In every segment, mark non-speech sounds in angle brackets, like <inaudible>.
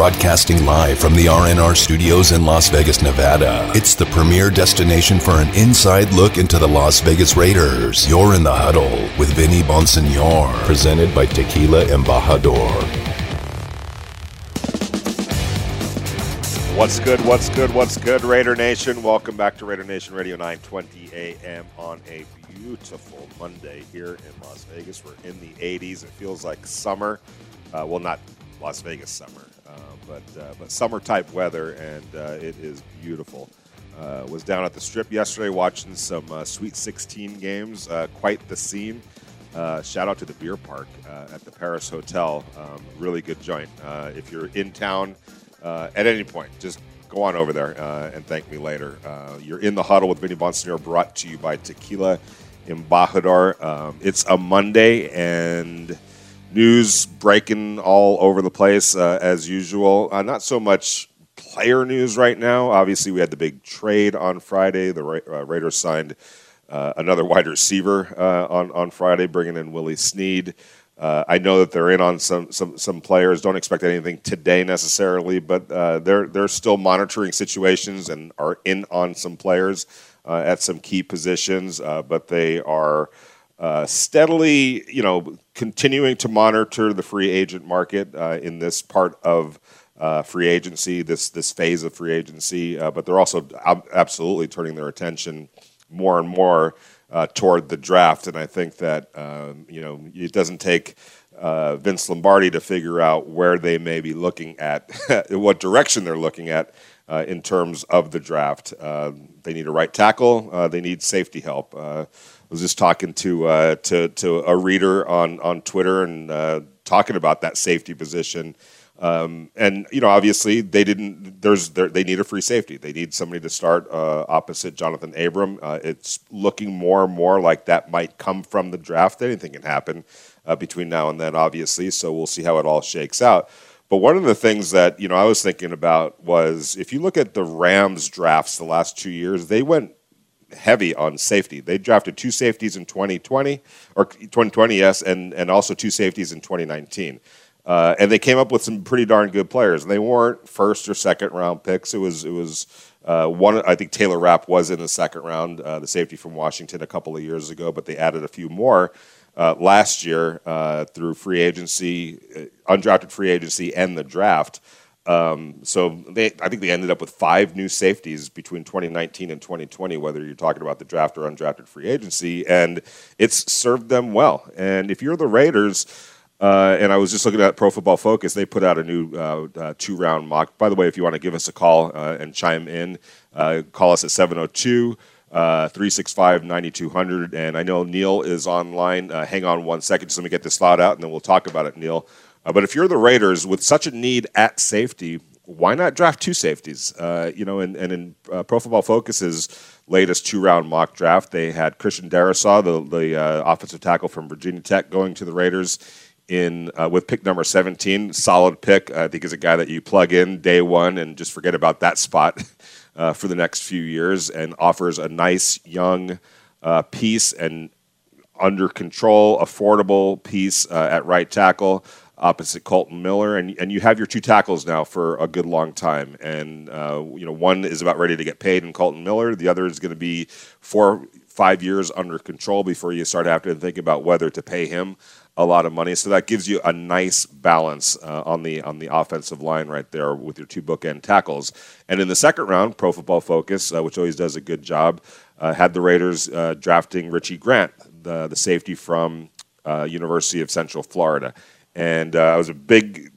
Broadcasting live from the RNR studios in Las Vegas, Nevada. It's the premier destination for an inside look into the Las Vegas Raiders. You're in the huddle with Vinny Bonsignore, presented by Tequila Embajador. What's good? What's good? What's good, Raider Nation? Welcome back to Raider Nation Radio 920 AM on a beautiful Monday here in Las Vegas. We're in the 80s. It feels like summer. Uh, well, not Las Vegas summer, but uh, but summer type weather, and uh, it is beautiful. Uh, was down at the Strip yesterday watching some uh, Sweet 16 games. quite the scene. shout out to the beer park at the Paris Hotel. Um, really good joint. if you're in town at any point, just go on over there and thank me later. you're in the huddle with Vinny Bonsignore, brought to you by Tequila Embajador. Um, it's a Monday and news breaking all over the place uh, as usual. Uh, not so much player news right now. Obviously, we had the big trade on Friday. The Ra- uh, Raiders signed uh, another wide receiver uh, on on Friday, bringing in Willie Snead. Uh, I know that they're in on some, some some players. Don't expect anything today necessarily, but they're they're still monitoring situations and are in on some players at some key positions. but they are uh, steadily, you know, continuing to monitor the free agent market uh, in this part of uh, free agency, this this phase of free agency. Uh, but they're also ab- absolutely turning their attention more and more uh, toward the draft. And I think that um, you know it doesn't take. Vince Lombardi to figure out where they may be looking at, <laughs> what direction they're looking at in terms of the draft. they need a right tackle. they need safety help was just talking to uh, to to a reader on on Twitter and uh, talking about that safety position. Um, and you know, obviously, they didn't. There's they need a free safety. They need somebody to start uh, opposite Jonathan Abram. Uh, it's looking more and more like that might come from the draft. Anything can happen uh, between now and then, obviously. So we'll see how it all shakes out. But one of the things that you know I was thinking about was if you look at the Rams drafts the last two years, they went heavy on safety. They drafted two safeties in 2020 or 2020, yes, and and also two safeties in 2019. Uh, and they came up with some pretty darn good players. And they weren't first or second round picks. It was it was uh, one. I think Taylor Rapp was in the second round, uh, the safety from Washington a couple of years ago, but they added a few more. Uh, last year uh, through free agency, uh, undrafted free agency, and the draft. Um, so they, I think they ended up with five new safeties between 2019 and 2020, whether you're talking about the draft or undrafted free agency, and it's served them well. And if you're the Raiders, uh, and I was just looking at Pro Football Focus, they put out a new uh, uh, two round mock. By the way, if you want to give us a call uh, and chime in, uh, call us at 702 365 9200. And I know Neil is online. Uh, hang on one second, just let me get this thought out, and then we'll talk about it, Neil. Uh, but if you're the Raiders with such a need at safety, why not draft two safeties? Uh, you know, and, and in uh, Pro Football Focus's latest two-round mock draft, they had Christian Darrisaw, the, the uh, offensive tackle from Virginia Tech, going to the Raiders in uh, with pick number 17. Solid pick. I think is a guy that you plug in day one and just forget about that spot <laughs> uh, for the next few years, and offers a nice young piece and under control, affordable piece at right tackle opposite Kolton Miller, and and you have your two tackles now for a good long time. And uh, you know, one is about ready to get paid in Kolton Miller. The other is going to be four five years under control before you start having to think about whether to pay him a lot of money. So that gives you a nice balance uh, on the on the offensive line right there with your two bookend tackles. And in the second round, Pro Football Focus, uh, which always does a good job, uh, had the Raiders uh, drafting Richie Grant, the the safety from uh, University of Central Florida and uh, I was a big.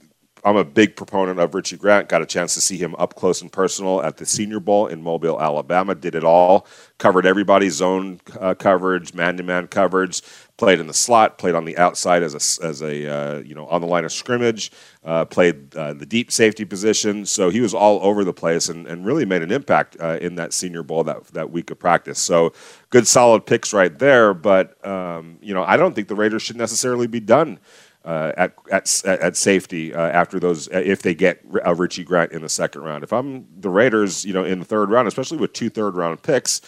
I'm a big proponent of Richie Grant. Got a chance to see him up close and personal at the Senior Bowl in Mobile, Alabama. Did it all. Covered everybody, zone uh, coverage, man-to-man coverage. Played in the slot. Played on the outside as a as a uh, you know on the line of scrimmage. Uh, played uh, the deep safety position. So he was all over the place and, and really made an impact uh, in that Senior Bowl that that week of practice. So good, solid picks right there. But um, you know I don't think the Raiders should necessarily be done at, at, at safety uh, after those if they get a Richie Grant in the second round. If I'm the Raiders, you know, in the third round, especially with two third round picks,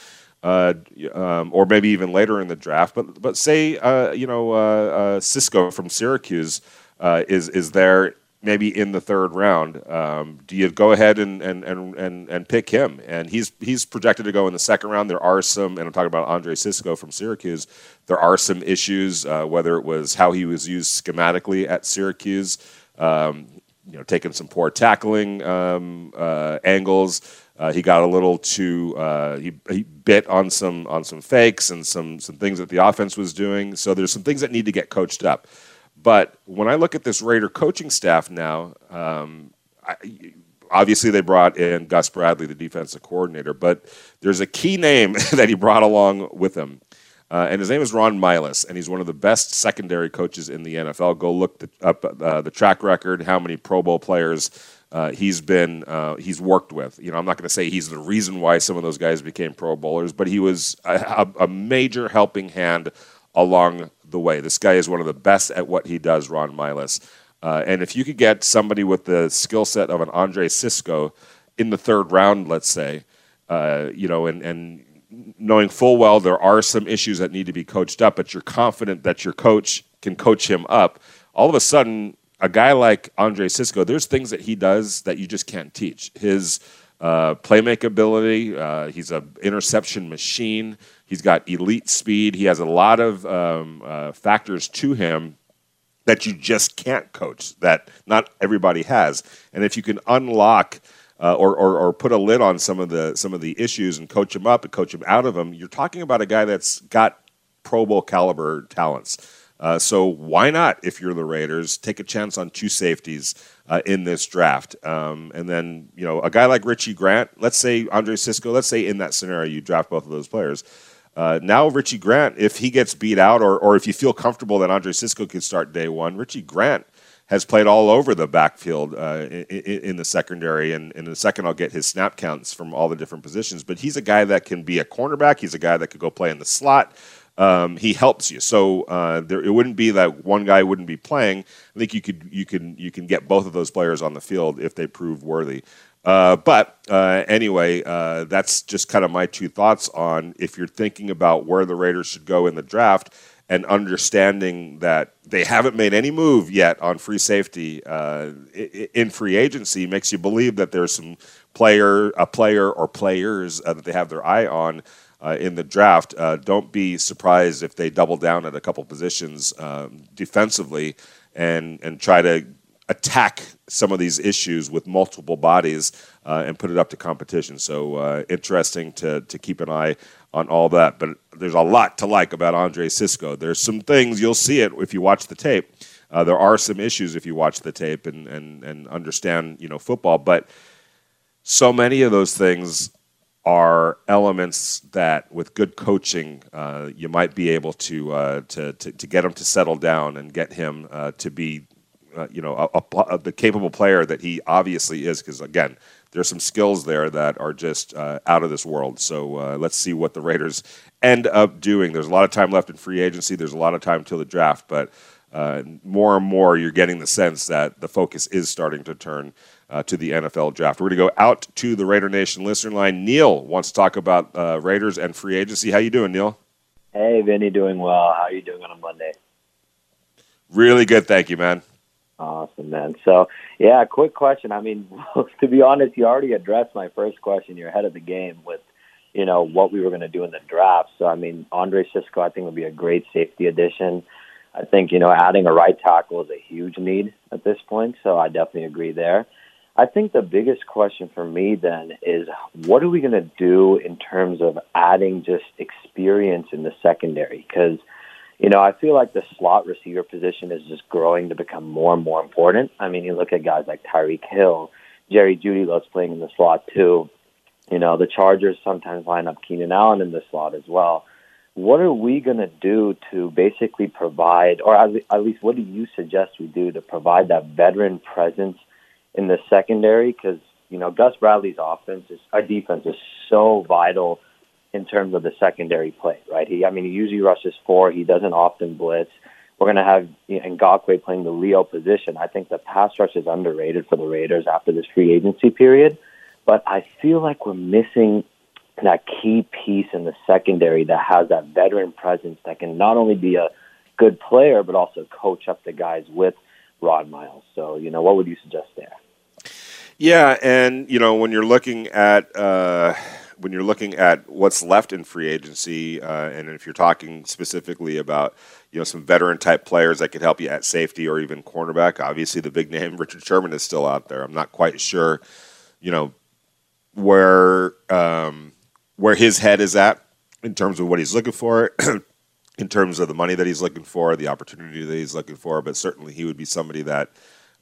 uh, um, or maybe even later in the draft, but but say uh, you know uh, uh, Cisco from Syracuse is is there. Maybe in the third round. Um, do you go ahead and, and, and, and, and pick him? And he's he's projected to go in the second round. There are some, and I'm talking about Andre Cisco from Syracuse. There are some issues, uh, whether it was how he was used schematically at Syracuse, um, you know, taking some poor tackling um, uh, angles. Uh, he got a little too uh, he, he bit on some on some fakes and some some things that the offense was doing. So there's some things that need to get coached up. But when I look at this Raider coaching staff now, um, I, obviously they brought in Gus Bradley, the defensive coordinator, but there's a key name <laughs> that he brought along with him. Uh, and his name is Ron Milus, and he's one of the best secondary coaches in the NFL. Go look the, up uh, the track record, how many Pro Bowl players uh, he's been uh, he's worked with. You know, I'm not going to say he's the reason why some of those guys became Pro Bowlers, but he was a, a major helping hand along the way. This guy is one of the best at what he does, Ron Milus. Uh, and if you could get somebody with the skill set of an Andre Cisco in the third round, let's say, uh, you know, and, and knowing full well there are some issues that need to be coached up, but you're confident that your coach can coach him up, all of a sudden, a guy like Andre Cisco, there's things that he does that you just can't teach. His uh, playmaking ability, uh, he's an interception machine. He's got elite speed. He has a lot of um, uh, factors to him that you just can't coach, that not everybody has. And if you can unlock uh, or, or, or, put a lid on some of the some of the issues and coach him up and coach him out of them, you're talking about a guy that's got Pro Bowl caliber talents. Uh, so why not, if you're the Raiders, take a chance on two safeties uh, in this draft, um, and then you know a guy like Richie Grant. Let's say Andre Cisco. Let's say in that scenario you draft both of those players. Uh, now, Richie Grant, if he gets beat out, or, or if you feel comfortable that Andre Cisco can start day one, Richie Grant has played all over the backfield uh, in, in, the secondary. And in a second, I'll get his snap counts from all the different positions. But he's a guy that can be a cornerback. He's a guy that could go play in the slot. Um, he helps you. So uh, there, it wouldn't be that one guy wouldn't be playing. I think you could you can you can get both of those players on the field if they prove worthy. Uh, but uh, anyway, uh, that's just kind of my two thoughts on if you're thinking about where the Raiders should go in the draft and understanding that they haven't made any move yet on free safety uh, in free agency makes you believe that there's some player, a player or players uh, that they have their eye on. Uh, in the draft, don't be surprised if they double down at a couple positions um, defensively and and try to attack some of these issues with multiple bodies uh, and put it up to competition. So uh, interesting to to keep an eye on all that. But there's a lot to like about Andre Cisco. There's some things you'll see it if you watch the tape. Uh, there are some issues if you watch the tape and, and, and understand you know football, but so many of those things are elements that, with good coaching, uh, you might be able to, uh, to, to to get him to settle down and get him uh, to be uh, you know, a, a, a, the capable player that he obviously is. Because again, there's some skills there that are just uh, out of this world. So uh, let's see what the Raiders end up doing. There's a lot of time left in free agency. There's a lot of time till the draft, but uh, more and more you're getting the sense that the focus is starting to turn. Uh, to the NFL draft. We're going to go out to the Raider Nation listener line. Neil wants to talk about uh, Raiders and free agency. How you doing, Neil? Hey, Vinny, doing well. How are you doing on a Monday? Really good, thank you, man. Awesome, man. So, yeah, quick question. I mean, <laughs> to be honest, you already addressed my first question. You're ahead of the game with, you know, what we were going to do in the draft. So, I mean, Andre Cisco, I think would be a great safety addition. I think, you know, adding a right tackle is a huge need at this point. So, I definitely agree there. I think the biggest question for me then is what are we going to do in terms of adding just experience in the secondary? Because – you know, I feel like the slot receiver position is just growing to become more and more important. I mean, you look at guys like Tyreek Hill, Jerry Jeudy loves playing in the slot too. You know, the Chargers sometimes line up Keenan Allen in the slot as well. What are we going to do to basically provide, or at least what do you suggest we do to provide that veteran presence in the secondary? Because, you know, Gus Bradley's offense is, our defense is so vital in terms of the secondary play, right? He, I mean, he usually rushes four. He doesn't often blitz. We're going to have you know, Ngakoue playing the Leo position. I think the pass rush is underrated for the Raiders after this free agency period, but I feel like we're missing that key piece in the secondary that has that veteran presence that can not only be a good player but also coach up the guys with Rod Miles. So, you know, what would you suggest there? Yeah, and you know when you're looking at uh, when you're looking at what's left in free agency, uh, and if you're talking specifically about you know some veteran type players that could help you at safety or even cornerback, obviously the big <laughs> name Richard Sherman is still out there. I'm not quite sure, you know, where um, where his head is at in terms of what he's looking for. <clears throat> in terms of the money that he's looking for, the opportunity that he's looking for, but certainly he would be somebody that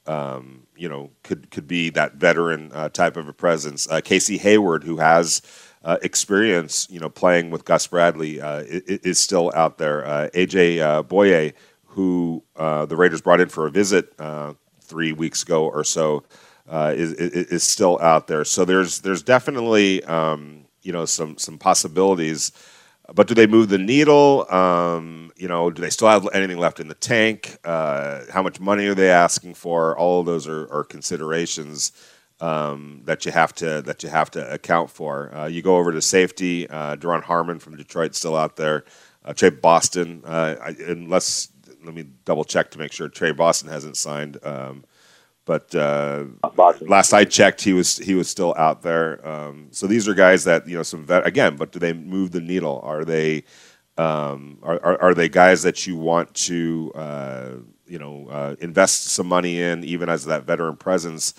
um, you know, could could be that veteran uh, type of a presence. Uh, Casey Hayward, who has uh, experience, you know, playing with Gus Bradley, uh, is, is, still out there. Uh, AJ uh, Bouye, who the Raiders brought in for a visit three weeks ago or so, is, is still out there. So there's there's definitely um, you know some some possibilities but do they move the needle? Um, you know, do they still have anything left in the tank? Uh, how much money are they asking for? All of those are, are considerations um, that you have to that you have to account for. Uh, you go over to safety. Uh, Duron Harmon from Detroit still out there. Uh, Tre Boston, uh, I, unless let me double check to make sure Tre Boston hasn't signed. Um, but uh, last I checked, he was he was still out there. Um, so these are guys that you know some vet again. But do they move the needle? Are they um, are, are, are they guys that you want to uh, you know uh, invest some money in, even as that veteran presence?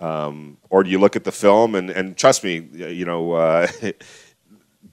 Um, or do you look at the film and, and trust me, you know, uh, <laughs>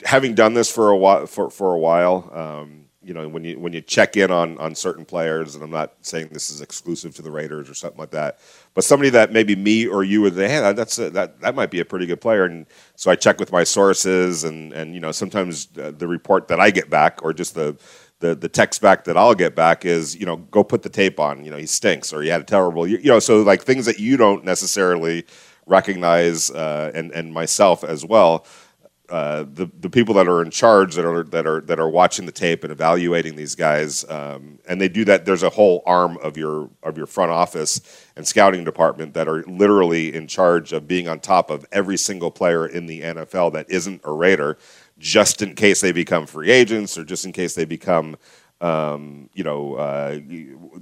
having done this for a while for, for a while, um, you know when you when you check in on on certain players, and I'm not saying this is exclusive to the Raiders or something like that, but somebody that maybe me or you would say, hey, that's a, that that might be a pretty good player, and so I check with my sources, and and you know sometimes the report that I get back or just the the the text back that I'll get back is you know go put the tape on, you know he stinks or he had a terrible, you, you know so like things that you don't necessarily recognize, uh, and and myself as well. Uh, the the people that are in charge that are that are that are watching the tape and evaluating these guys, um, and they do that. There's a whole arm of your of your front office and scouting department that are literally in charge of being on top of every single player in the NFL that isn't a Raider, just in case they become free agents or just in case they become. Um, you know, uh,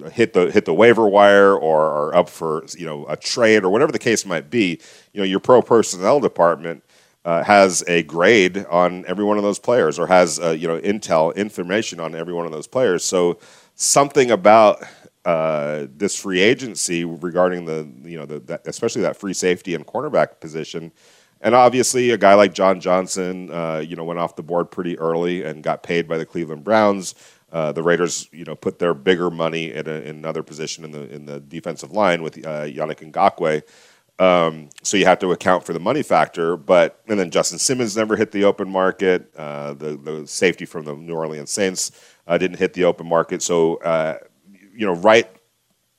hit the hit the waiver wire or are up for you know a trade or whatever the case might be. You know, your pro personnel department uh, has a grade on every one of those players or has uh, you know intel information on every one of those players. So something about uh, this free agency regarding the you know the, that, especially that free safety and cornerback position. And obviously, a guy like John Johnson, uh, you know, went off the board pretty early and got paid by the Cleveland Browns. Uh, the Raiders, you know, put their bigger money in, a, in another position in the in the defensive line with uh, Yannick Ngakoue. Um, so you have to account for the money factor. But and then Justin Simmons never hit the open market. Uh, the the safety from the New Orleans Saints uh, didn't hit the open market. So uh, you know, right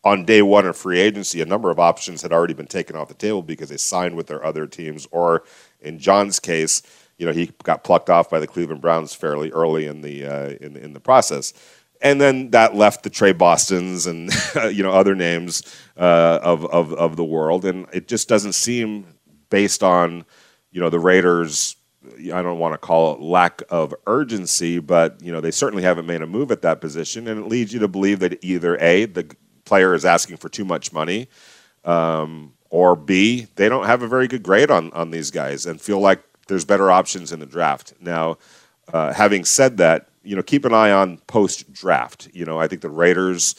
on day one of free agency, a number of options had already been taken off the table because they signed with their other teams, or in John's case, you know, he got plucked off by the Cleveland Browns fairly early in the uh, in in the process and then that left the Tre Bostons and <laughs> you know other names uh, of, of of the world, and it just doesn't seem based on you know the Raiders. I don't want to call it lack of urgency, but you know they certainly haven't made a move at that position, and it leads you to believe that either a the player is asking for too much money, um, or b they don't have a very good grade on on these guys and feel like there's better options in the draft. Now, uh, having said that, you know, keep an eye on post draft. You know, I think the Raiders.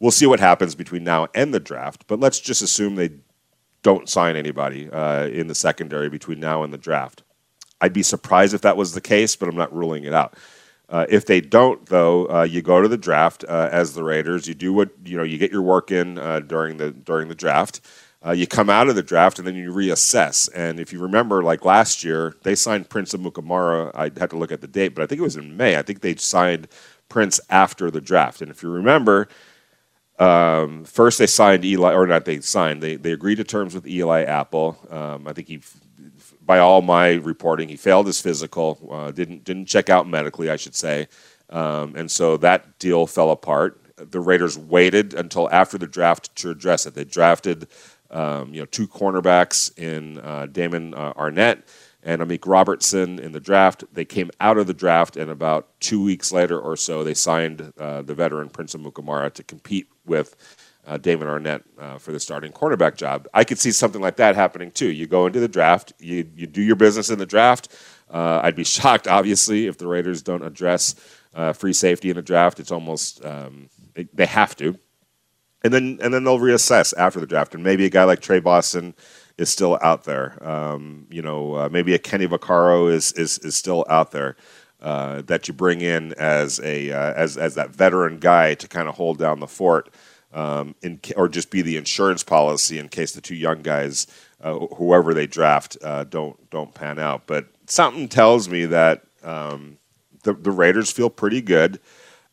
We'll see what happens between now and the draft, but let's just assume they don't sign anybody uh, in the secondary between now and the draft. I'd be surprised if that was the case, but I'm not ruling it out. Uh, if they don't, though, uh, you go to the draft uh, as the Raiders. You do what you know. You get your work in uh, during the during the draft. Uh, you come out of the draft and then you reassess. And if you remember, like last year, they signed Prince Amukamara. I had to look at the date, but I think it was in May. I think they signed Prince after the draft. And if you remember, um, first they signed Eli, or not they signed, they, they agreed to terms with Eli Apple. Um, I think he, by all my reporting, he failed his physical, uh, didn't, didn't check out medically, I should say. Um, and so that deal fell apart. The Raiders waited until after the draft to address it. They drafted um, you know, two cornerbacks in uh, Damon uh, Arnette and Amik Robertson in the draft. They came out of the draft, and about two weeks later or so, they signed uh, the veteran Prince Amukamara to compete with uh, Damon Arnette uh, for the starting cornerback job. I could see something like that happening too. You go into the draft, you, you do your business in the draft. Uh, I'd be <laughs> shocked, obviously, if the Raiders don't address uh, free safety in the draft. It's almost um, they, they, have to, and then and then they'll reassess after the draft. And maybe a guy like Tre Boston is still out there. Um, you know, uh, maybe a Kenny Vaccaro is is is still out there. Uh, that you bring in as a as as that veteran guy to kind of hold down the fort um, in, or just be the insurance policy in case the two young guys, uh, whoever they draft, uh, don't don't pan out. But something tells me that um, the the Raiders feel pretty good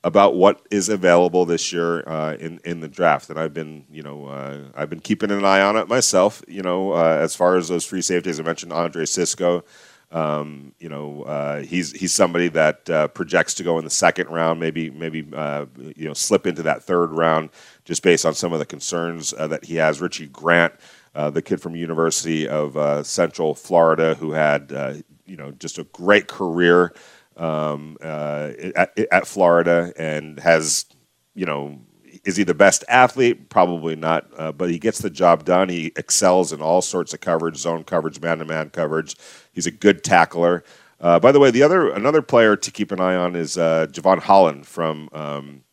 about what is available this year uh, in in the draft, and I've been you know uh, I've been keeping an eye on it myself. You know, uh, as far as those free safeties, I mentioned Andre Cisco. Um, you know, uh, he's he's somebody that uh, projects to go in the second round, maybe maybe uh, you know slip into that third round, just based on some of the concerns that he has. Richie Grant, the kid from University of Central Florida, who had you know just a great career um, at, at Florida and has you know is he the best athlete? Probably not, uh, but he gets the job done. He excels in all sorts of coverage, zone coverage, man-to-man coverage. He's a good tackler. Uh, by the way, the other another player to keep an eye on is uh, Jevon Holland from um,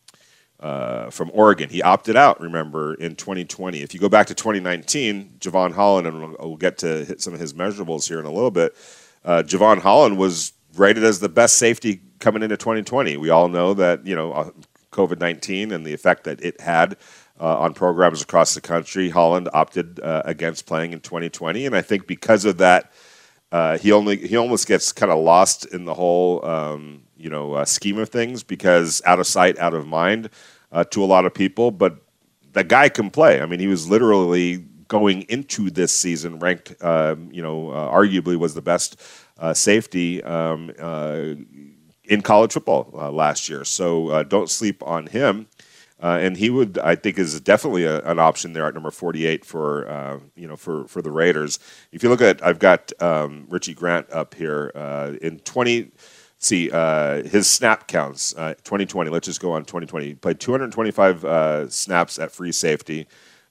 uh, from Oregon. He opted out, remember, in 2020. If you go back to 2019, Jevon Holland, and we'll, we'll get to some of his measurables here in a little bit. Uh, Jevon Holland was rated as the best safety coming into 2020. We all know that you know uh, COVID 19 and the effect that it had uh, on programs across the country. Holland opted uh, against playing in 2020, and I think because of that, uh, he only he almost gets kind of lost in the whole um, you know uh, scheme of things because out of sight, out of mind uh, to a lot of people. But the guy can play. I mean, he was literally going into this season ranked, um, you know, arguably was the best safety. Um, in college football uh, last year. So uh, don't sleep on him. Uh, and he would, I think, is definitely a, an option there at number 48 for uh, you know for for the Raiders. If you look at, I've got um, Richie Grant up here uh, in 20. See uh, his snap counts. 2020. Let's just go on 2020. He played 225 snaps at free safety.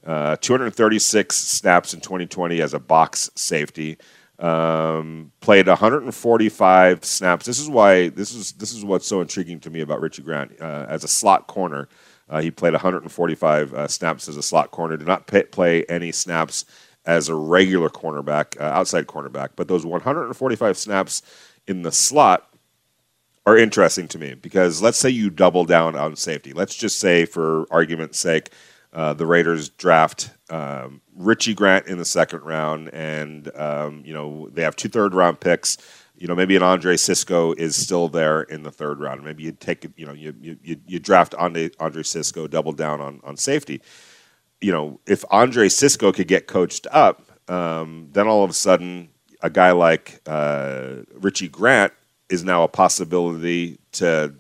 236 snaps in 2020 as a box safety. Um, played 145 snaps. This is why this is this is what's so intriguing to me about Richie Grant uh, as a slot corner. Uh, he played 145 uh, snaps as a slot corner. Did not pay, play any snaps as a regular cornerback, uh, outside cornerback. But those 145 snaps in the slot are interesting to me because let's say you double down on safety. Let's just say, for argument's sake, uh, the Raiders draft um, Richie Grant in the second round, and um, you know they have two third round picks. You know maybe an Andre Cisco is still there in the third round. Maybe you take you know you you, you draft Andre, Andre Cisco, double down on on safety. You know if Andre Cisco could get coached up, um, then all of a sudden a guy like uh, Richie Grant is now a possibility to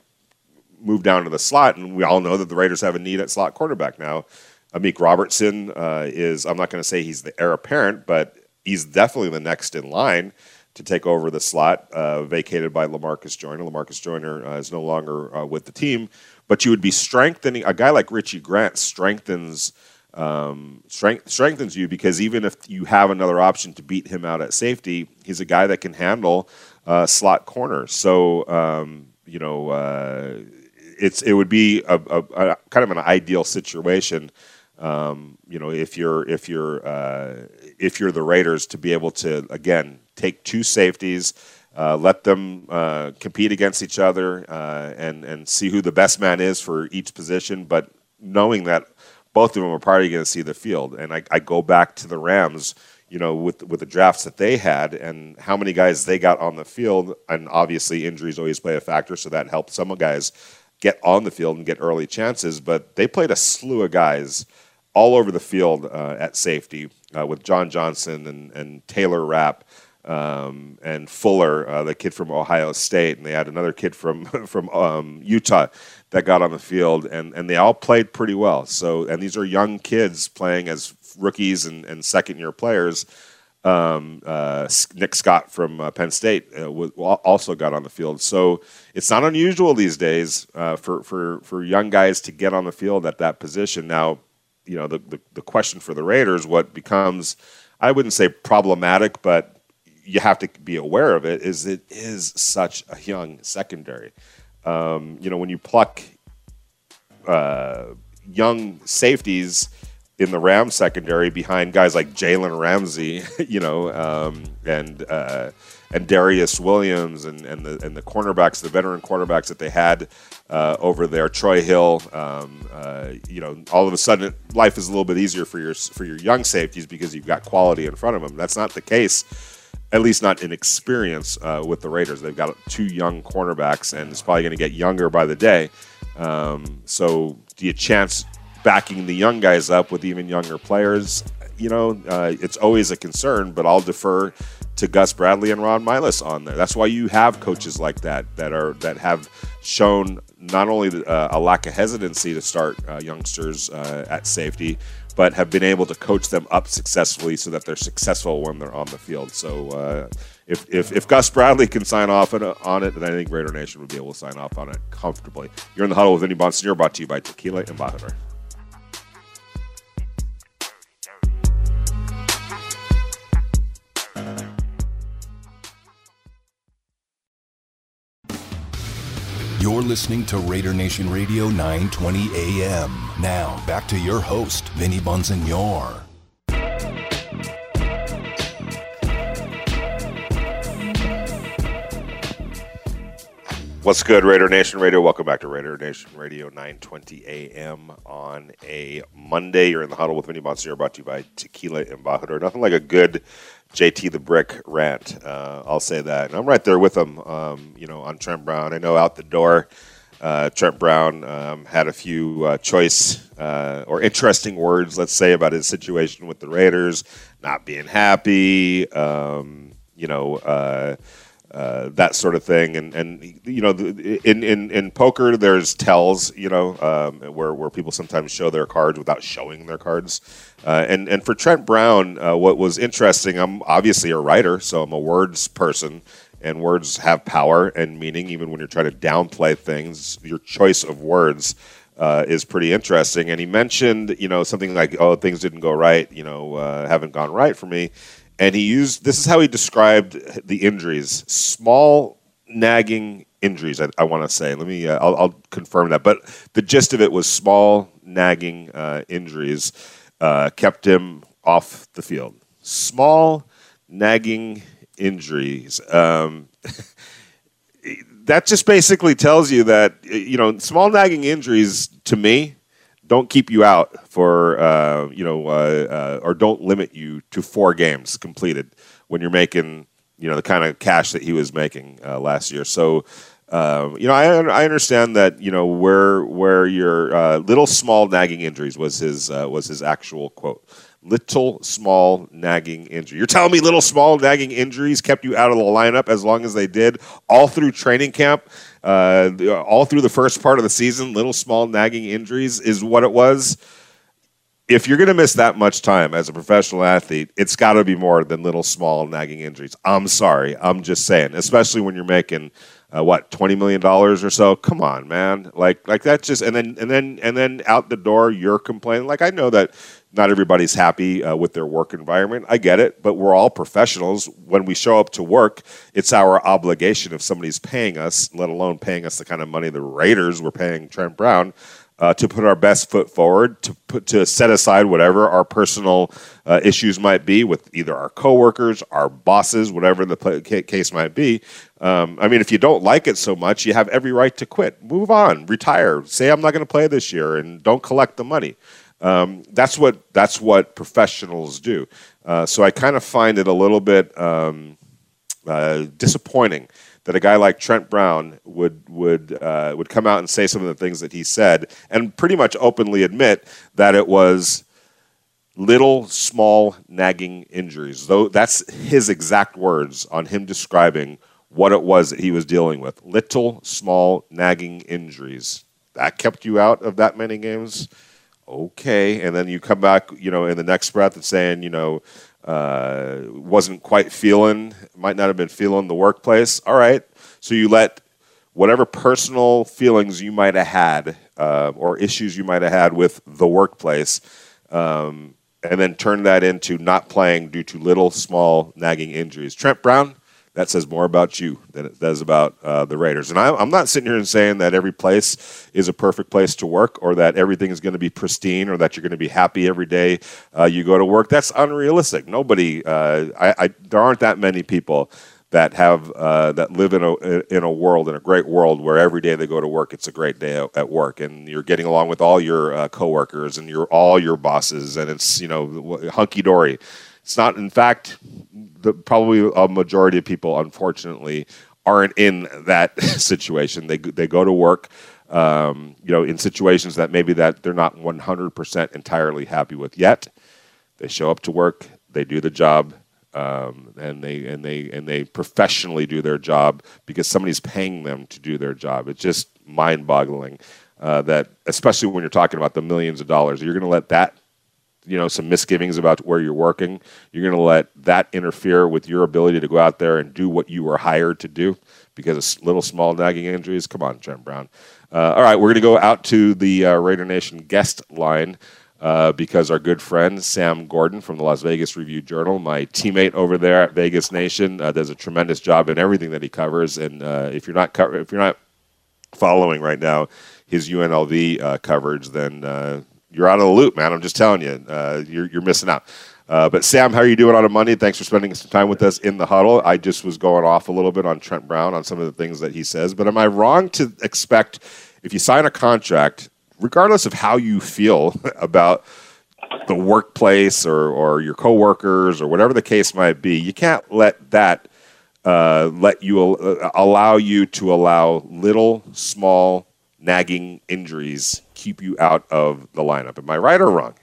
move down to the slot, and we all know that the Raiders have a need at slot quarterback now. Amik Robertson uh, is, I'm not going to say he's the heir apparent, but he's definitely the next in line to take over the slot uh, vacated by Lamarcus Joyner. Lamarcus Joyner uh, is no longer uh, with the team, but you would be strengthening a guy like Richie Grant strengthens um, strength, strengthens you because even if you have another option to beat him out at safety, he's a guy that can handle uh, slot corner. So um, you know uh, it's it would be a, a, a, kind of an ideal situation. Um, you know, if you're if you're uh, if you're the Raiders to be able to again take two safeties, uh, let them uh, compete against each other, uh, and and see who the best man is for each position, but knowing that both of them are probably going to see the field. And I, I go back to the Rams you know, with with the drafts that they had and how many guys they got on the field, and obviously injuries always play a factor, so that helped some guys get on the field and get early chances. But they played a slew of guys all over the field uh, at safety uh, with John Johnson and, and Taylor Rapp. Um, and Fuller, uh, the kid from Ohio State, and they had another kid from <laughs> from um, Utah that got on the field, and, and they all played pretty well. So, and these are young kids playing as rookies and, and second year players. Um, uh, Nick Scott from uh, Penn State uh, also got on the field. So it's not unusual these days uh, for, for, for young guys to get on the field at that position. Now, you know, the, the, the question for the Raiders, what becomes, I wouldn't say problematic, but you have to be aware of it, is it is such a young secondary. Um, you know, when you pluck uh, young safeties in the Rams secondary behind guys like Jalen Ramsey, <laughs> you know, um, and uh, and Darious Williams and, and the and the cornerbacks, the veteran cornerbacks that they had uh, over there, Troy Hill. Um, uh, you know, all of a sudden, life is a little bit easier for your for your young safeties because you've got quality in front of them. That's not the case, at least not in experience uh, with the Raiders. They've got two young cornerbacks, and it's probably going to get younger by the day. Um, so, do you chance backing the young guys up with even younger players? You know, uh, it's always a concern, but I'll defer to Gus Bradley and Ron Milus on there. That's why you have coaches like that that are that have shown not only uh, a lack of hesitancy to start uh, youngsters uh, at safety, but have been able to coach them up successfully so that they're successful when they're on the field. So uh, if, if, if, Gus Bradley can sign off on it, then I think Raider Nation would be able to sign off on it comfortably. You're in the huddle with Vinny Bonsignore, brought to you by Tequila Embajador. You're listening to Raider Nation Radio 920 AM. Now, back to your host, Vinny Bonsignore. What's good, Raider Nation Radio? Welcome back to Raider Nation Radio 920 AM on a Monday. You're in the huddle with Vinny Bonsignore, brought to you by Tequila Embajador. Nothing like a good JT the Brick rant. Uh, I'll say that. And I'm right there with him, um, you know, on Trent Brown. I know out the door, uh, Trent Brown um, had a few uh, choice uh, or interesting words, let's say, about his situation with the Raiders, not being happy, um, you know. Uh, that sort of thing. And and you know, in in in poker, there's tells, you know, um, where where people sometimes show their cards without showing their cards. Uh, and and for Trent Brown, uh, what was interesting, I'm obviously a writer, so I'm a words person. And words have power and meaning, even when you're trying to downplay things. Your choice of words uh, is pretty interesting. And he mentioned, you know, something like, "Oh, things didn't go right. You know, uh, haven't gone right for me." And he used this is how he described the injuries small nagging injuries i, I want to say. Let me uh, I'll, I'll, confirm that. But the gist of it was small nagging uh, injuries uh, kept him off the field. Small nagging injuries um, <laughs> that just basically tells you that you know small nagging injuries to me don't keep you out for uh, you know uh, uh, or don't limit you to four games completed when you're making you know the kind of cash that he was making uh, last year. So um, you know I, I understand that you know where where your uh, little small nagging injuries was his uh, was his actual quote. Little small nagging injury. You're telling me little small nagging injuries kept you out of the lineup as long as they did all through training camp uh, all through the first part of the season, little small nagging injuries is what it was. If you're going to miss that much time as a professional athlete, it's got to be more than little small nagging injuries. I'm sorry. I'm just saying, especially when you're making uh, what twenty million dollars or so. Come on, man. Like like that's just and then and then and then out the door you're complaining. Like I know that not everybody's happy uh, with their work environment. I get it, but we're all professionals. When we show up to work, it's our obligation if somebody's paying us, let alone paying us the kind of money the Raiders were paying Trent Brown. Uh, to put our best foot forward, to put to set aside whatever our personal uh, issues might be with either our coworkers, our bosses, whatever the case might be. Um, I mean, if you don't like it so much, you have every right to quit, move on, retire, say I'm not going to play this year, and don't collect the money. Um, that's what that's what professionals do. Uh, so I kind of find it a little bit um, uh, disappointing that a guy like Trent Brown would would uh, would come out and say some of the things that he said, and pretty much openly admit that it was little small nagging injuries. Though that's his exact words on him describing what it was that he was dealing with. Little small nagging injuries. That kept you out of that many games okay. And then you come back, you know, in the next breath and saying, you know, uh, wasn't quite feeling, might not have been feeling the workplace. All right. So you let whatever personal feelings you might have had uh, or issues you might have had with the workplace um, and then turn that into not playing due to little, small, nagging injuries. Trent Brown, that says more about you than it does about uh, the Raiders. And I, am not sitting here and saying that every place is a perfect place to work or that everything is going to be pristine or that you're going to be happy every day uh, you go to work. That's unrealistic. Nobody, uh, I, I, there aren't that many people that have uh, that live in a in a world in a great world where every day they go to work it's a great day at work and you're getting along with all your uh, coworkers and your all your bosses and it's you know hunky dory. It's not. In fact, the, probably a majority of people, unfortunately, aren't in that <laughs> situation. They they go to work, um, you know, in situations that maybe that they're not 100% entirely happy with yet. They show up to work, they do the job, um, and they and they and they professionally do their job because somebody's paying them to do their job. It's just mind-boggling uh, that, especially when you're talking about the millions of dollars, you're going to let that you know some misgivings about where you're working you're going to let that interfere with your ability to go out there and do what you were hired to do because of little small nagging injuries come on Trent Brown uh, all right we're going to go out to the uh, Raider Nation guest line uh, because our good friend Sam Gordon from the Las Vegas Review Journal, my teammate over there at Vegas Nation, uh, does a tremendous job in everything that he covers. And uh, if you're not co- if you're not following right now his UNLV uh, coverage, then uh, you're out of the loop, man. I'm just telling you, uh, you're, you're missing out. Uh, but Sam, how are you doing on a Monday? Thanks for spending some time with us in the huddle. I just was going off a little bit on Trent Brown on some of the things that he says, but am I wrong to expect if you sign a contract, regardless of how you feel <laughs> about the workplace or, or your coworkers or whatever the case might be, you can't let that uh, let you uh, allow you to allow little, small, nagging injuries keep you out of the lineup. Am I right or wrong?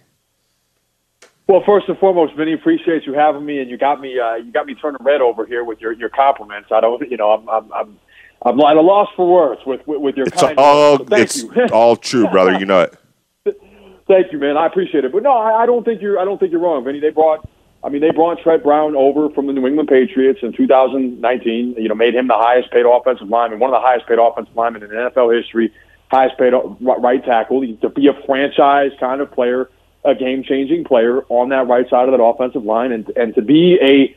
Well, first and foremost, Vinny, appreciate you having me, and you got me uh, you got me turning red over here with your, your compliments. I don't, you know, I'm I'm I'm, I'm at a loss for words with with, with your it's all so it's <laughs> all true, brother. You know it. Thank you, man. I appreciate it, but no, I, I don't think you're I don't think you're wrong, Vinny. They brought. I mean, they brought Trent Brown over from the New England Patriots in 2019. You know, made him the highest paid offensive lineman, one of the highest paid offensive linemen in NFL history highest paid right tackle, to be a franchise kind of player, a game changing player on that right side of that offensive line, and and to be a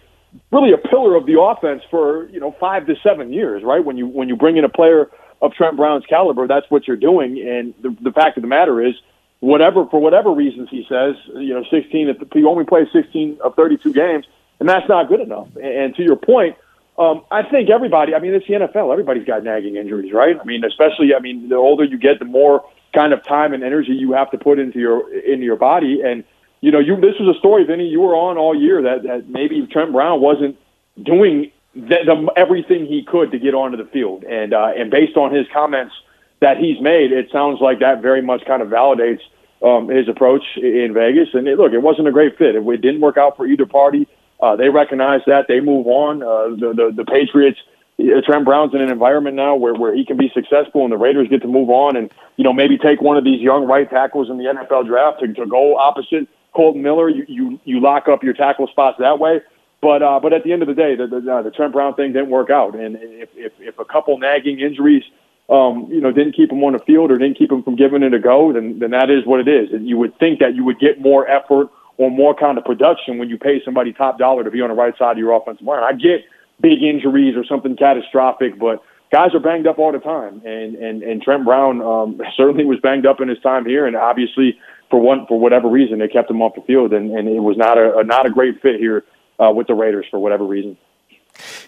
really a pillar of the offense for you know five to seven years, right? When you when you bring in a player of Trent Brown's caliber, that's what you're doing. And the, the fact of the matter is, whatever for whatever reasons he says, you know, 16 if he only plays 16 of 32 games, and that's not good enough. And to your point um, I think everybody. I mean, it's the NFL. Everybody's got nagging injuries, right? I mean, especially. I mean, the older you get, the more kind of time and energy you have to put into your into your body. And you know, you this was a story, Vinny. You were on all year that that maybe Trent Brown wasn't doing the, the, everything he could to get onto the field. And uh, and based on his comments that he's made, it sounds like that very much kind of validates um, his approach in Vegas. And it, look, it wasn't a great fit. It, it didn't work out for either party. Uh, they recognize that. They move on. Uh, the, the, the Patriots, uh, Trent Brown's in an environment now where, where he can be successful, and the Raiders get to move on and, you know, maybe take one of these young right tackles in the NFL draft to, to go opposite Kolton Miller. You, you, you lock up your tackle spots that way. But uh, but at the end of the day, the, the, uh, the Trent Brown thing didn't work out, and if if, if a couple nagging injuries, um, you know, didn't keep him on the field or didn't keep him from giving it a go, then then that is what it is. And you would think that you would get more effort or more kind of production when you pay somebody top dollar to be on the right side of your offensive line. I get big injuries or something catastrophic, but guys are banged up all the time, and and and Trent Brown um, <laughs> certainly was banged up in his time here, and obviously for one for whatever reason they kept him off the field, and, and it was not a, a not a great fit here uh, with the Raiders for whatever reason.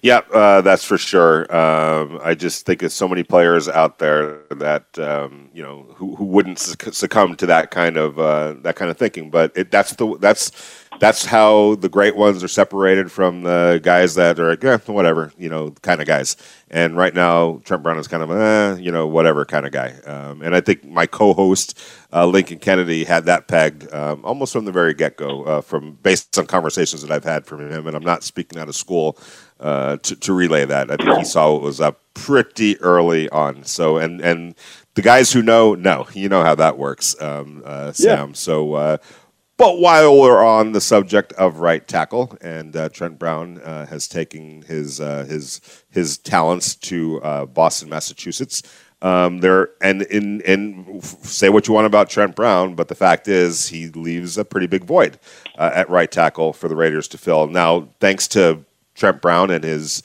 Yeah, uh, that's for sure. Um, I just think there's so many players out there that um, you know who, who wouldn't succumb to that kind of uh, that kind of thinking. But it, that's the that's that's how the great ones are separated from the guys that are like, eh, whatever, you know, kind of guys. And right now, Trent Brown is kind of, eh, you know, whatever kind of guy. Um, and I think my co-host uh, Lincoln Kennedy had that pegged um, almost from the very get-go, uh, from based on conversations that I've had from him. And I'm not speaking out of school uh, to, to relay that. I think he saw what was up pretty early on. So, and and the guys who know know, you know how that works, um, uh, Sam. Yeah. So uh, but while we're on the subject of right tackle, and uh, Trent Brown uh, has taken his uh, his his talents to uh, Boston, Massachusetts, Um, there and in and say what you want about Trent Brown, but the fact is he leaves a pretty big void uh, at right tackle for the Raiders to fill. Now, thanks to Trent Brown and his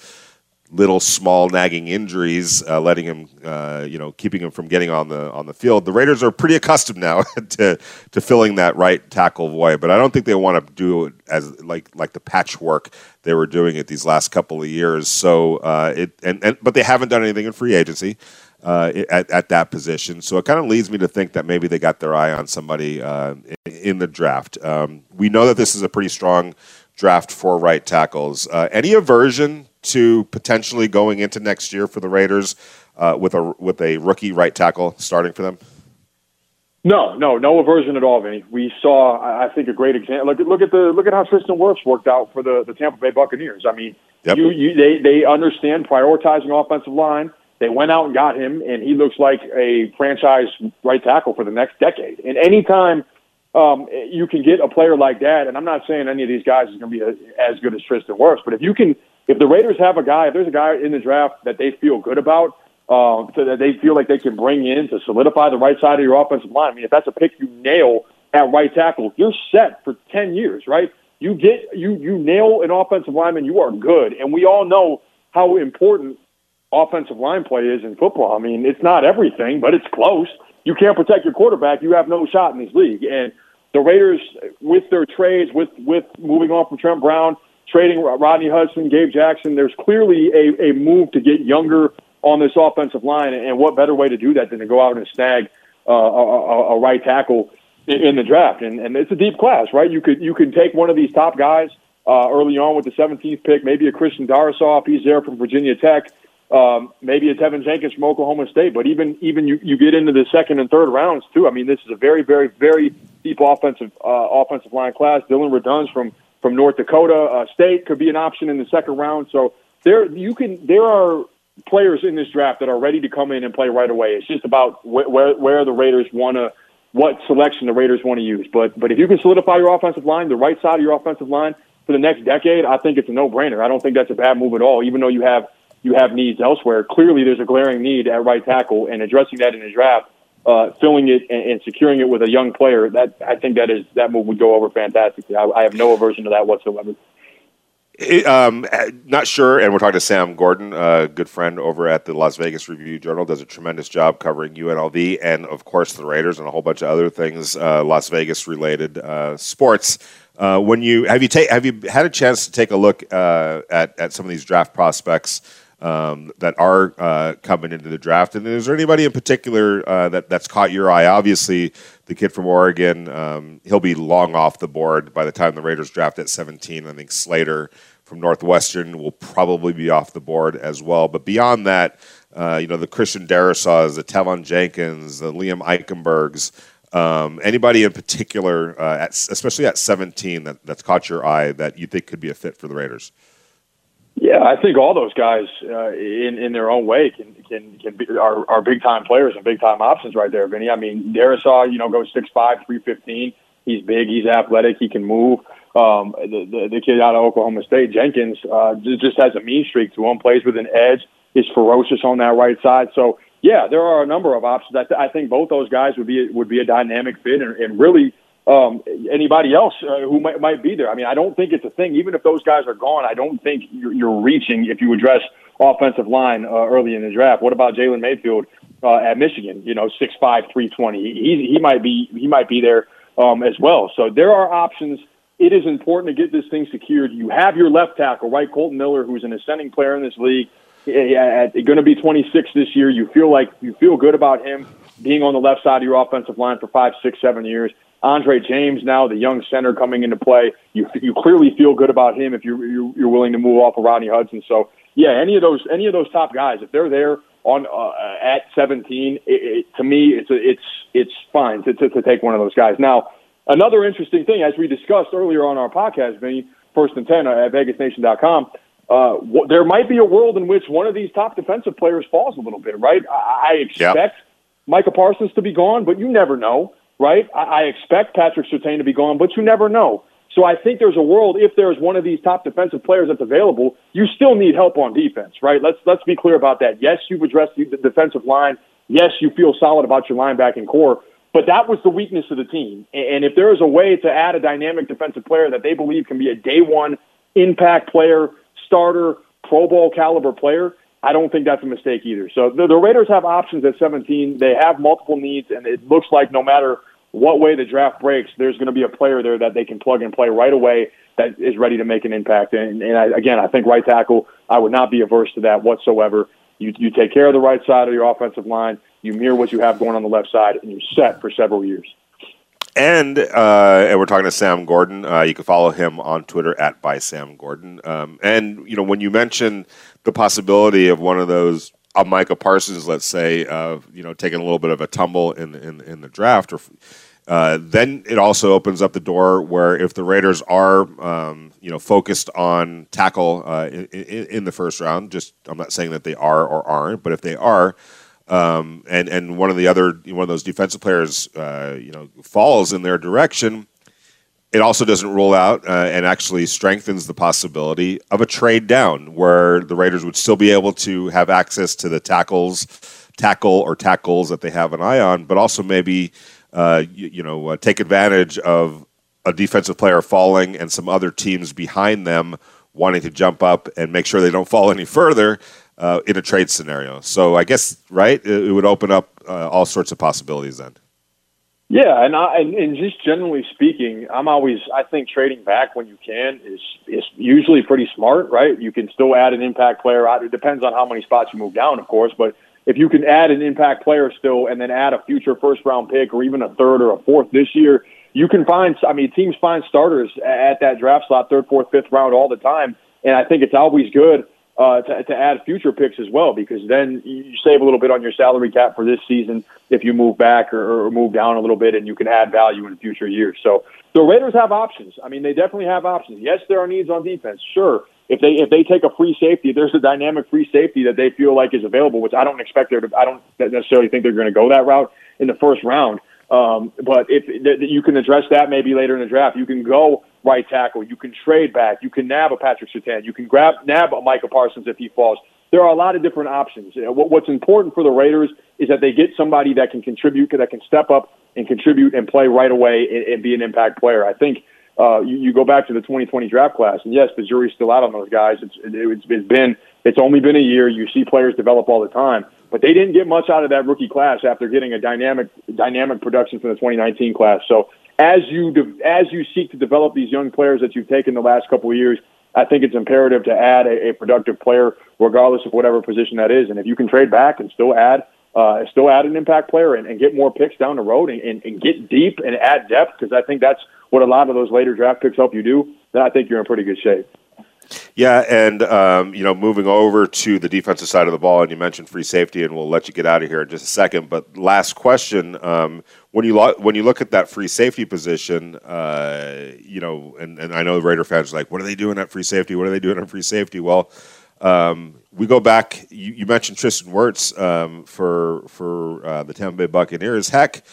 little small nagging injuries, uh, letting him, uh, you know, keeping him from getting on the on the field. The Raiders are pretty accustomed now <laughs> to to filling that right tackle void, but I don't think they want to do it as like like the patchwork they were doing it these last couple of years. So uh, it and, and but they haven't done anything in free agency. Uh, at, at that position. So it kind of leads me to think that maybe they got their eye on somebody uh, in, in, the draft. Um, we know that this is a pretty strong draft for right tackles. Uh, any aversion to potentially going into next year for the Raiders uh, with a with a rookie right tackle starting for them? No, no, no aversion at all, Vinny. We saw, I think, a great example. Look at look at the look at how Tristan Wirfs worked out for the, the Tampa Bay Buccaneers. I mean, yep. you, you they they understand prioritizing offensive line. They went out and got him, and he looks like a franchise right tackle for the next decade. And anytime um, you can get a player like that, and I'm not saying any of these guys is going to be a, as good as Tristan Wirfs, but if you can if the Raiders have a guy, if there's a guy in the draft that they feel good about, uh, so that they feel like they can bring in to solidify the right side of your offensive line. I mean, if that's a pick you nail at right tackle, you're set for ten years, right? You get you you nail an offensive lineman, you are good, and we all know how important offensive line play is in football. I mean, it's not everything, but it's close. You can't protect your quarterback, you have no shot in this league. And the Raiders, with their trades, with with moving on from Trent Brown, trading Rodney Hudson, Gabe Jackson. There's clearly a, a move to get younger on this offensive line, and what better way to do that than to go out and snag uh, a, a, right tackle in the draft? And, and it's a deep class, right? You could you could take one of these top guys uh, early on with the 17th pick, maybe a Christian Darrisaw, he's there from Virginia Tech. Um, maybe a Teven Jenkins from Oklahoma State, but even even you, you get into the second and third rounds too. I mean, this is a very very very deep offensive uh, offensive line class. Dillon Radunz from from North Dakota uh, State could be an option in the second round. So there you can there are players in this draft that are ready to come in and play right away. It's just about wh- where where the Raiders want to what selection the Raiders want to use. But but if you can solidify your offensive line, the right side of your offensive line for the next decade, I think it's a no brainer. I don't think that's a bad move at all. Even though you have you have needs elsewhere, clearly there's a glaring need at right tackle, and addressing that in the draft uh, filling it and, and, securing it with a young player, that I think that is that move would go over fantastically. I, I have no aversion to that whatsoever. It, um, not sure, and we're talking to Sam Gordon, a good friend over at the Las Vegas Review Journal, does a tremendous job covering UNLV and, of course, the Raiders and a whole bunch of other things, uh, Las Vegas related uh, sports. Uh, when you have you take have you had a chance to take a look uh, at at some of these draft prospects? Um, that are uh, coming into the draft. And is there anybody in particular uh, that that's caught your eye? Obviously, the kid from Oregon, um, he'll be long off the board by the time the Raiders draft at 17. I think Slater from Northwestern will probably be off the board as well. But beyond that, uh, you know, the Christian Darrisaws, the Teven Jenkins, the Liam Eichenbergs. Um, anybody in particular, uh, at, especially at 17, that, that's caught your eye that you think could be a fit for the Raiders? Yeah, I think all those guys, uh, in in their own way, can can can be are, are big time players and big time options right there, Vinny. I mean, Darrisaw, you know, goes six five, three fifteen. He's big, he's athletic, he can move. Um, the, the the kid out of Oklahoma State, Jenkins, uh, just has a mean streak to him. Plays with an edge, is ferocious on that right side. So yeah, there are a number of options. I, th- I think both those guys would be would be a dynamic fit and, and really um, anybody else uh, who might, might be there. I mean, I don't think it's a thing. Even if those guys are gone, I don't think you're, you're reaching if you address offensive line uh, early in the draft. What about Jalen Mayfield uh, at Michigan? You know, six five, three twenty. He he might be he might be there um, as well. So there are options. It is important to get this thing secured. You have your left tackle, right? Kolton Miller, who's an ascending player in this league, going to be 26 this year. You feel like you feel good about him being on the left side of your offensive line for five, six, seven years. Andre James now, the young center coming into play. You you clearly feel good about him if you you're, you're willing to move off of Rodney Hudson. So yeah, any of those any of those top guys, if they're there on uh, at 17, it, it, to me it's it's it's fine to, to to take one of those guys. Now, another interesting thing, as we discussed earlier on our podcast, Vinny, first and ten at VegasNation.com. Uh, there might be a world in which one of these top defensive players falls a little bit, right? I, I expect yep. Micah Parsons to be gone, but you never know right? I, I expect Patrick Surtain to be gone, but you never know. So I think there's a world if there's one of these top defensive players that's available, you still need help on defense, right? Let's let's be clear about that. Yes, you've addressed the defensive line yes, you feel solid about your linebacking corps, but that was the weakness of the team. And if there is a way to add a dynamic defensive player that they believe can be a day one impact player, starter, Pro Bowl caliber player, I don't think that's a mistake either. So the, the Raiders have options at 17. They have multiple needs, and it looks like no matter what way the draft breaks, there's going to be a player there that they can plug and play right away that is ready to make an impact. And, and I, again, I think right tackle, I would not be averse to that whatsoever. You, you take care of the right side of your offensive line, you mirror what you have going on the left side, and you're set for several years. And uh, and we're talking to Sam Gordon. Uh, you can follow him on Twitter at by Sam Gordon. Um, and you know when you mention the possibility of one of those uh, Micah Parsons, let's say, uh, you know, taking a little bit of a tumble in in, in the draft, or uh, then it also opens up the door where if the Raiders are, um, you know, focused on tackle uh, in, in, the first round, just I'm not saying that they are or aren't, but if they are, um, and and one of the other one of those defensive players, uh, you know, falls in their direction, it also doesn't rule out uh, and actually strengthens the possibility of a trade down where the Raiders would still be able to have access to the tackles, tackle or tackles that they have an eye on, but also maybe uh, you, you, know, uh, take advantage of a defensive player falling and some other teams behind them wanting to jump up and make sure they don't fall any further uh, in a trade scenario. So I guess right, it, it would open up uh, all sorts of possibilities then. Yeah, and I and, just generally speaking, I'm always I think trading back when you can is is usually pretty smart, right? You can still add an impact player. It depends on how many spots you move down, of course, but if you can add an impact player still and then add a future first round pick or even a third or a fourth this year, you can find, I mean, teams find starters at that draft slot, third, fourth, fifth round all the time. And I think it's always good uh, to, to add future picks as well because then you save a little bit on your salary cap for this season if you move back or, or move down a little bit and you can add value in future years. So the Raiders have options. I mean, they definitely have options. Yes, there are needs on defense, sure if they if they take a free safety, there's a dynamic free safety that they feel like is available, which I don't expect there to. I don't necessarily think they're going to go that route in the first round. Um, but if th- you can address that maybe later in the draft, you can go right tackle, you can trade back, you can nab a Patrick Surtain, you can grab nab a Micah Parsons if he falls. There are a lot of different options. You know, what, what's important for the Raiders is that they get somebody that can contribute, that can step up and contribute and play right away and, and be an impact player. I think uh, you, you go back to the 2020 draft class, and yes, the jury's still out on those guys. It's, it, it's, it's been it's only been a year. You see players develop all the time, but they didn't get much out of that rookie class after getting a dynamic dynamic production from the 2019 class. So as you as you seek to develop these young players that you've taken the last couple of years, I think it's imperative to add a, a productive player, regardless of whatever position that is. And if you can trade back and still add uh, still add an impact player and, and get more picks down the road and, and, and get deep and add depth, because I think that's what a lot of those later draft picks help you do, then I think you're in pretty good shape. Yeah, and um, you know, moving over to the defensive side of the ball, and you mentioned free safety, and we'll let you get out of here in just a second. But last question: um, when you lo- when you look at that free safety position, uh, you know, and, and I know the Raider fans are like, "What are they doing at free safety? What are they doing at free safety?" Well, um, we go back. You, you mentioned Tristan Wirfs um, for for uh, the Tampa Bay Buccaneers. Heck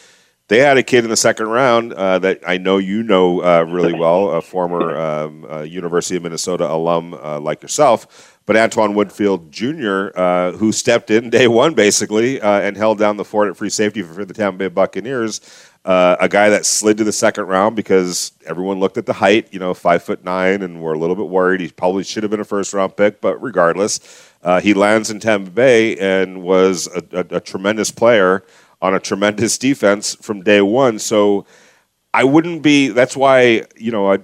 they had a kid in the second round uh, that I know you know uh, really well, a former <laughs> um, uh, University of Minnesota alum uh, like yourself, but Antoine Winfield Jr., uh, who stepped in day one basically uh, and held down the fort at free safety for, for the Tampa Bay Buccaneers. a guy that slid to the second round because everyone looked at the height, you know, five foot nine, and were a little bit worried. He probably should have been a first round pick, but regardless, he lands in Tampa Bay and was a, a, a tremendous player on a tremendous defense from day one. So I wouldn't be. That's why you know I,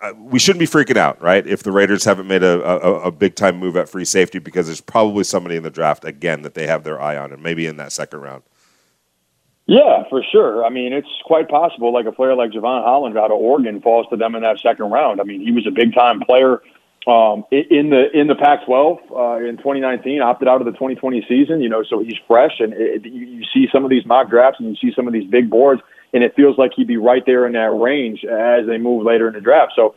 I, we shouldn't be freaking out, right? If the Raiders haven't made a, a, a big time move at free safety, because there's probably somebody in the draft again that they have their eye on, and maybe in that second round. Yeah, for sure. I mean, it's quite possible. Like a player like Jevon Holland out of Oregon falls to them in that second round. I mean, he was a big time player um, in the in the Pac-12 uh, in 2019, opted out of the 2020 season. You know, so he's fresh, and it, you, see some of these mock drafts, and you see some of these big boards, and it feels like he'd be right there in that range as they move later in the draft. So,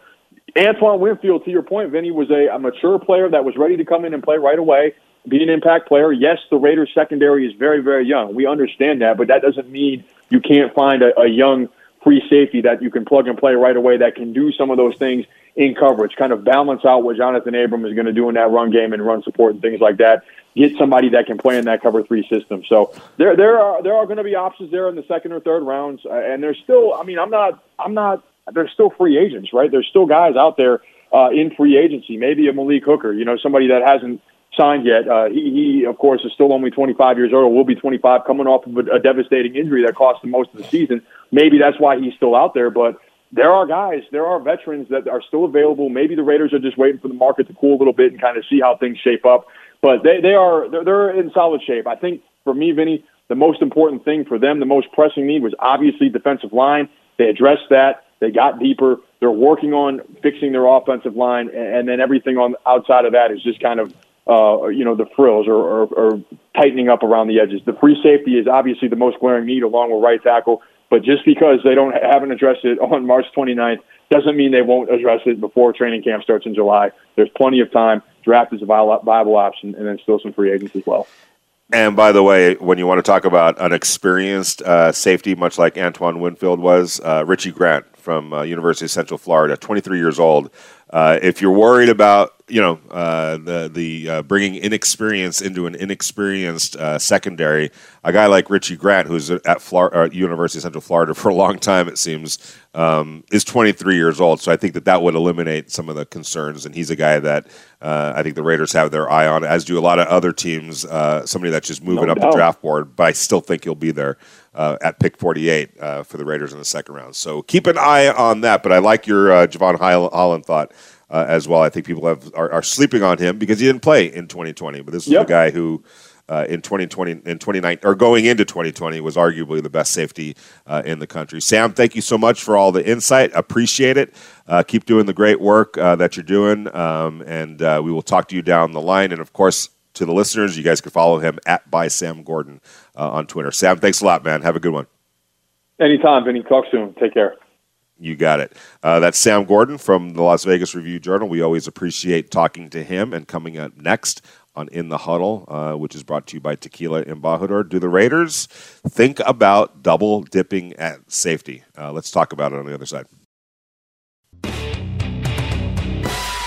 Antoine Winfield, to your point, Vinny was a, a mature player that was ready to come in and play right away, be an impact player. Yes, the Raiders secondary is very very young. We understand that, but that doesn't mean you can't find a, a young free safety that you can plug and play right away that can do some of those things in coverage, kind of balance out what Jonathan Abram is going to do in that run game and run support and things like that. Get somebody that can play in that cover three system. So there, there are there are going to be options there in the second or third rounds, uh, and there's still. I mean, I'm not, I'm not. There's still free agents, right? There's still guys out there uh, in free agency. Maybe a Malik Hooker, you know, somebody that hasn't signed yet. Uh, he, he, of course, is still only 25 years old. Will be 25, coming off of a, a devastating injury that cost him most of the season. Maybe that's why he's still out there. But there are guys, there are veterans that are still available. Maybe the Raiders are just waiting for the market to cool a little bit and kind of see how things shape up. But they, they are they're, they're in solid shape. I think for me, Vinny, the most important thing for them, the most pressing need was obviously defensive line. They addressed that. They got deeper. They're working on fixing their offensive line, and then everything on outside of that is just kind of uh, you know the frills or, or, or tightening up around the edges. The free safety is obviously the most glaring need, along with right tackle. But just because they don't haven't addressed it on March 29th doesn't mean they won't address it before training camp starts in July. There's plenty of time. Draft is a viable option, and then still some free agents as well. And by the way, when you want to talk about an experienced uh, safety, much like Antoine Winfield was, uh, Richie Grant from uh, University of Central Florida, 23 years old. Uh, if you're worried about you know uh, the the uh, bringing inexperience into an inexperienced uh, secondary. A guy like Richie Grant, who's at Florida, uh, University of Central Florida <laughs> for a long time, it seems, um, is 23 years old. So I think that that would eliminate some of the concerns. And he's a guy that uh, I think the Raiders have their eye on, as do a lot of other teams. Uh, somebody that's just moving no up doubt. the draft board, but I still think he'll be there. At pick 48 for the Raiders in the second round. So keep an eye on that. But I like your Jevon Holland thought uh, as well. I think people have are, are, sleeping on him because he didn't play in 2020. But this is yep. a guy who. Uh, in 2020 in 2019 or going into 2020 was arguably the best safety uh, in the country. Sam, thank you so much for all the insight. Appreciate it. Uh, keep doing the great work uh, that you're doing, um, and uh, we will talk to you down the line. And of course, to the listeners, you guys can follow him at by Sam Gordon uh, on Twitter. Sam, thanks a lot, man. Have a good one. Anytime, Vinny. Talk soon. Take care. You got it. Uh, that's Sam Gordon from the Las Vegas Review Journal. We always appreciate talking to him. And coming up next on In the Huddle, uh, which is brought to you by Tequila Embajador, do the Raiders think about double dipping at safety? Uh, let's talk about it on the other side.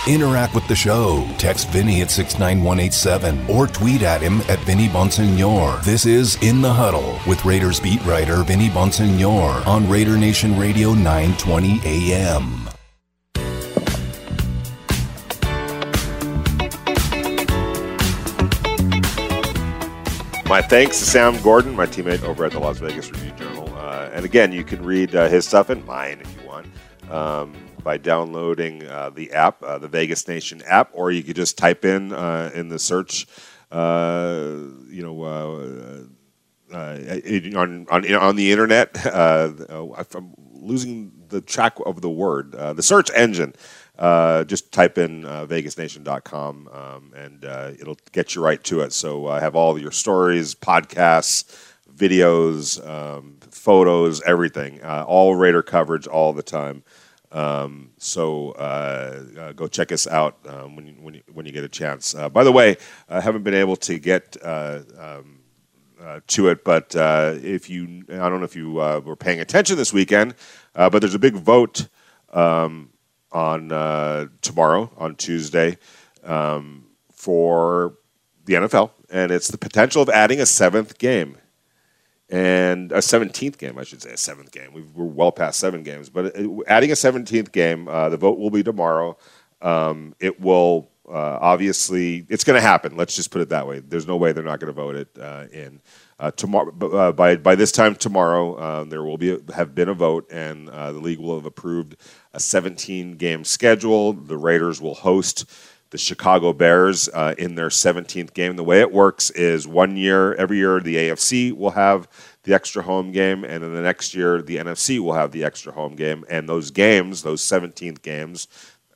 Interact with the show. Text Vinny at 69187 or tweet at him at Vinny Bonsignore. This is In the Huddle with Raiders beat writer Vinny Bonsignore on Raider Nation Radio 920 AM. My thanks to Sam Gordon, my teammate over at the Las Vegas Review Journal. Uh, and again, you can read uh, his stuff and mine if you want. Um, by downloading uh, the app, uh, the Vegas Nation app, or you could just type in uh, in the search, uh, you know, uh, uh, on, on on the internet. <laughs> I'm losing the track of the word. the search engine. just type in VegasNation.com um, and it'll get you right to it. So I have all your stories, podcasts, videos, um, photos, everything, all Raider coverage all the time. Um, so uh, uh, go check us out um, when, you, when, you, when you get a chance. Uh, by the way, I haven't been able to get uh, um, uh, to it, but uh, if you, I don't know if you were paying attention this weekend, but there's a big vote um, on tomorrow, on Tuesday, um, for the NFL, and it's the potential of adding a seventh game and a 17th game, I should say, a seventh game. we are well past seven games, but uh, adding a 17th game, uh, the vote will be tomorrow. Um, it will uh, obviously, it's going to happen. Let's just put it that way. There's no way they're not going to vote it uh, in. Uh, tomorrow, uh, by by this time tomorrow, there will be a, have been a vote, and the league will have approved a 17 game schedule. The Raiders will host the Chicago Bears uh, in their 17th game. The way it works is one year, every year, the AFC will have the extra home game, and then the next year, the NFC will have the extra home game. And those games, those 17th games,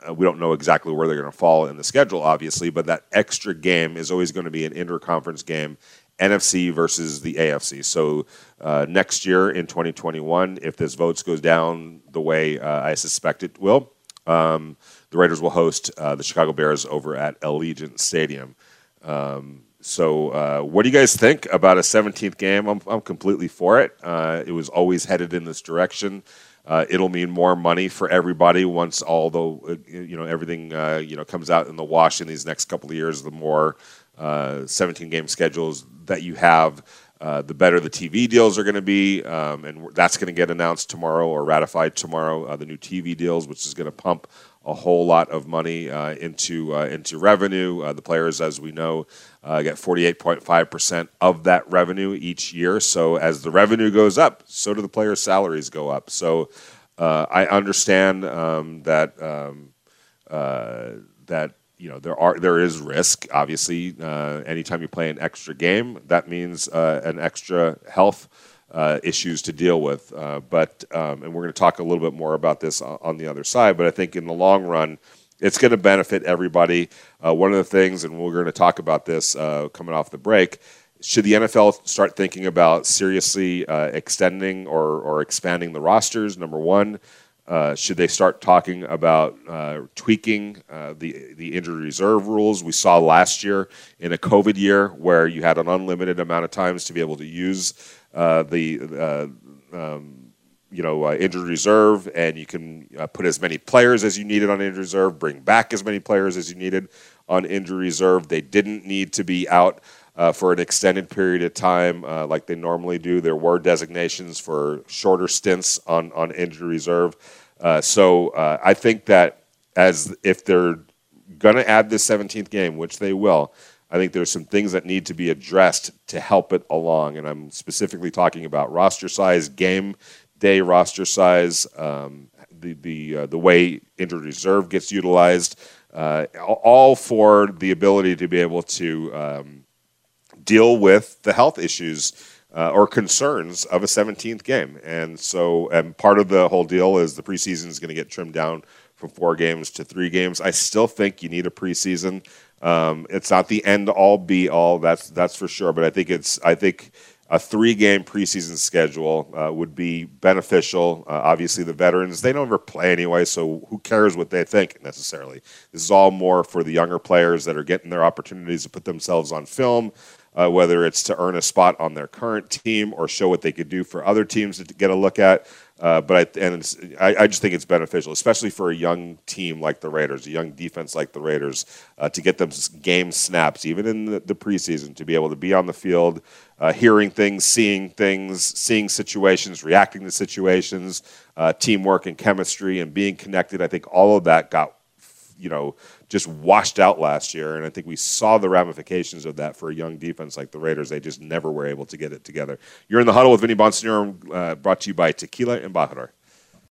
uh, we don't know exactly where they're going to fall in the schedule, obviously, but that extra game is always going to be an interconference game. NFC versus the AFC. So uh, next year in 2021, if this votes goes down the way uh, I suspect it will, um, the Raiders will host uh, the Chicago Bears over at Allegiant Stadium. Um, so, uh, what do you guys think about a 17th game? I'm, I'm completely for it. Uh, it was always headed in this direction. Uh, it'll mean more money for everybody once all the uh, you know everything uh, you know comes out in the wash in these next couple of years. The more uh, 17 game schedules that you have, uh, the better the TV deals are going to be, um, and that's going to get announced tomorrow or ratified tomorrow. Uh, the new TV deals, which is going to pump a whole lot of money into into revenue. the players, as we know, get 48.5 percent of that revenue each year. So as the revenue goes up, so do the players' salaries go up. So uh, I understand um, that um, uh, that you know there are there is risk. Obviously, uh, anytime you play an extra game, that means uh, an extra health uh, issues to deal with. Uh, but um, and we're going to talk a little bit more about this on the other side. But I think in the long run. It's going to benefit everybody. one of the things, and we're going to talk about this coming off the break, should the NFL start thinking about seriously uh, extending or, or expanding the rosters? Number one, uh, should they start talking about uh, tweaking uh, the the injury reserve rules? We saw last year in a COVID year where you had an unlimited amount of times to be able to use uh, the uh, um, you know injured reserve, and you can put as many players as you needed on injured reserve, bring back as many players as you needed on injury reserve. They didn't need to be out uh, for an extended period of time, uh, like they normally do. There were designations for shorter stints on on injury reserve. Uh, so uh, I think that as if they're going to add this 17th game, which they will, I think there's some things that need to be addressed to help it along. And I'm specifically talking about roster size, game day roster size, um, the the uh, the way injured reserve gets utilized, uh, all for the ability to be able to um, deal with the health issues uh, or concerns of a 17th game. And so, and part of the whole deal is the preseason is going to get trimmed down from four games to three games. I still think you need a preseason. Um, it's not the end all be all. That's that's for sure. But I think it's I think a three game preseason schedule uh, would be beneficial. Uh, obviously, the veterans they don't ever play anyway, so who cares what they think necessarily? This is all more for the younger players that are getting their opportunities to put themselves on film uh, whether it's to earn a spot on their current team or show what they could do for other teams to get a look at. Uh, but I, and I, I, just think it's beneficial, especially for a young team like the Raiders, a young defense like the Raiders, uh, to get them game snaps, even in the, the, preseason, to be able to be on the field, uh, hearing things, seeing things, seeing situations, reacting to situations, uh, teamwork and chemistry, and being connected. I think all of that got, you know, just washed out last year. And I think we saw the ramifications of that for a young defense like the Raiders. They just never were able to get it together. You're in the huddle with Vinny Bonsignore, uh, brought to you by Tequila and Embajador.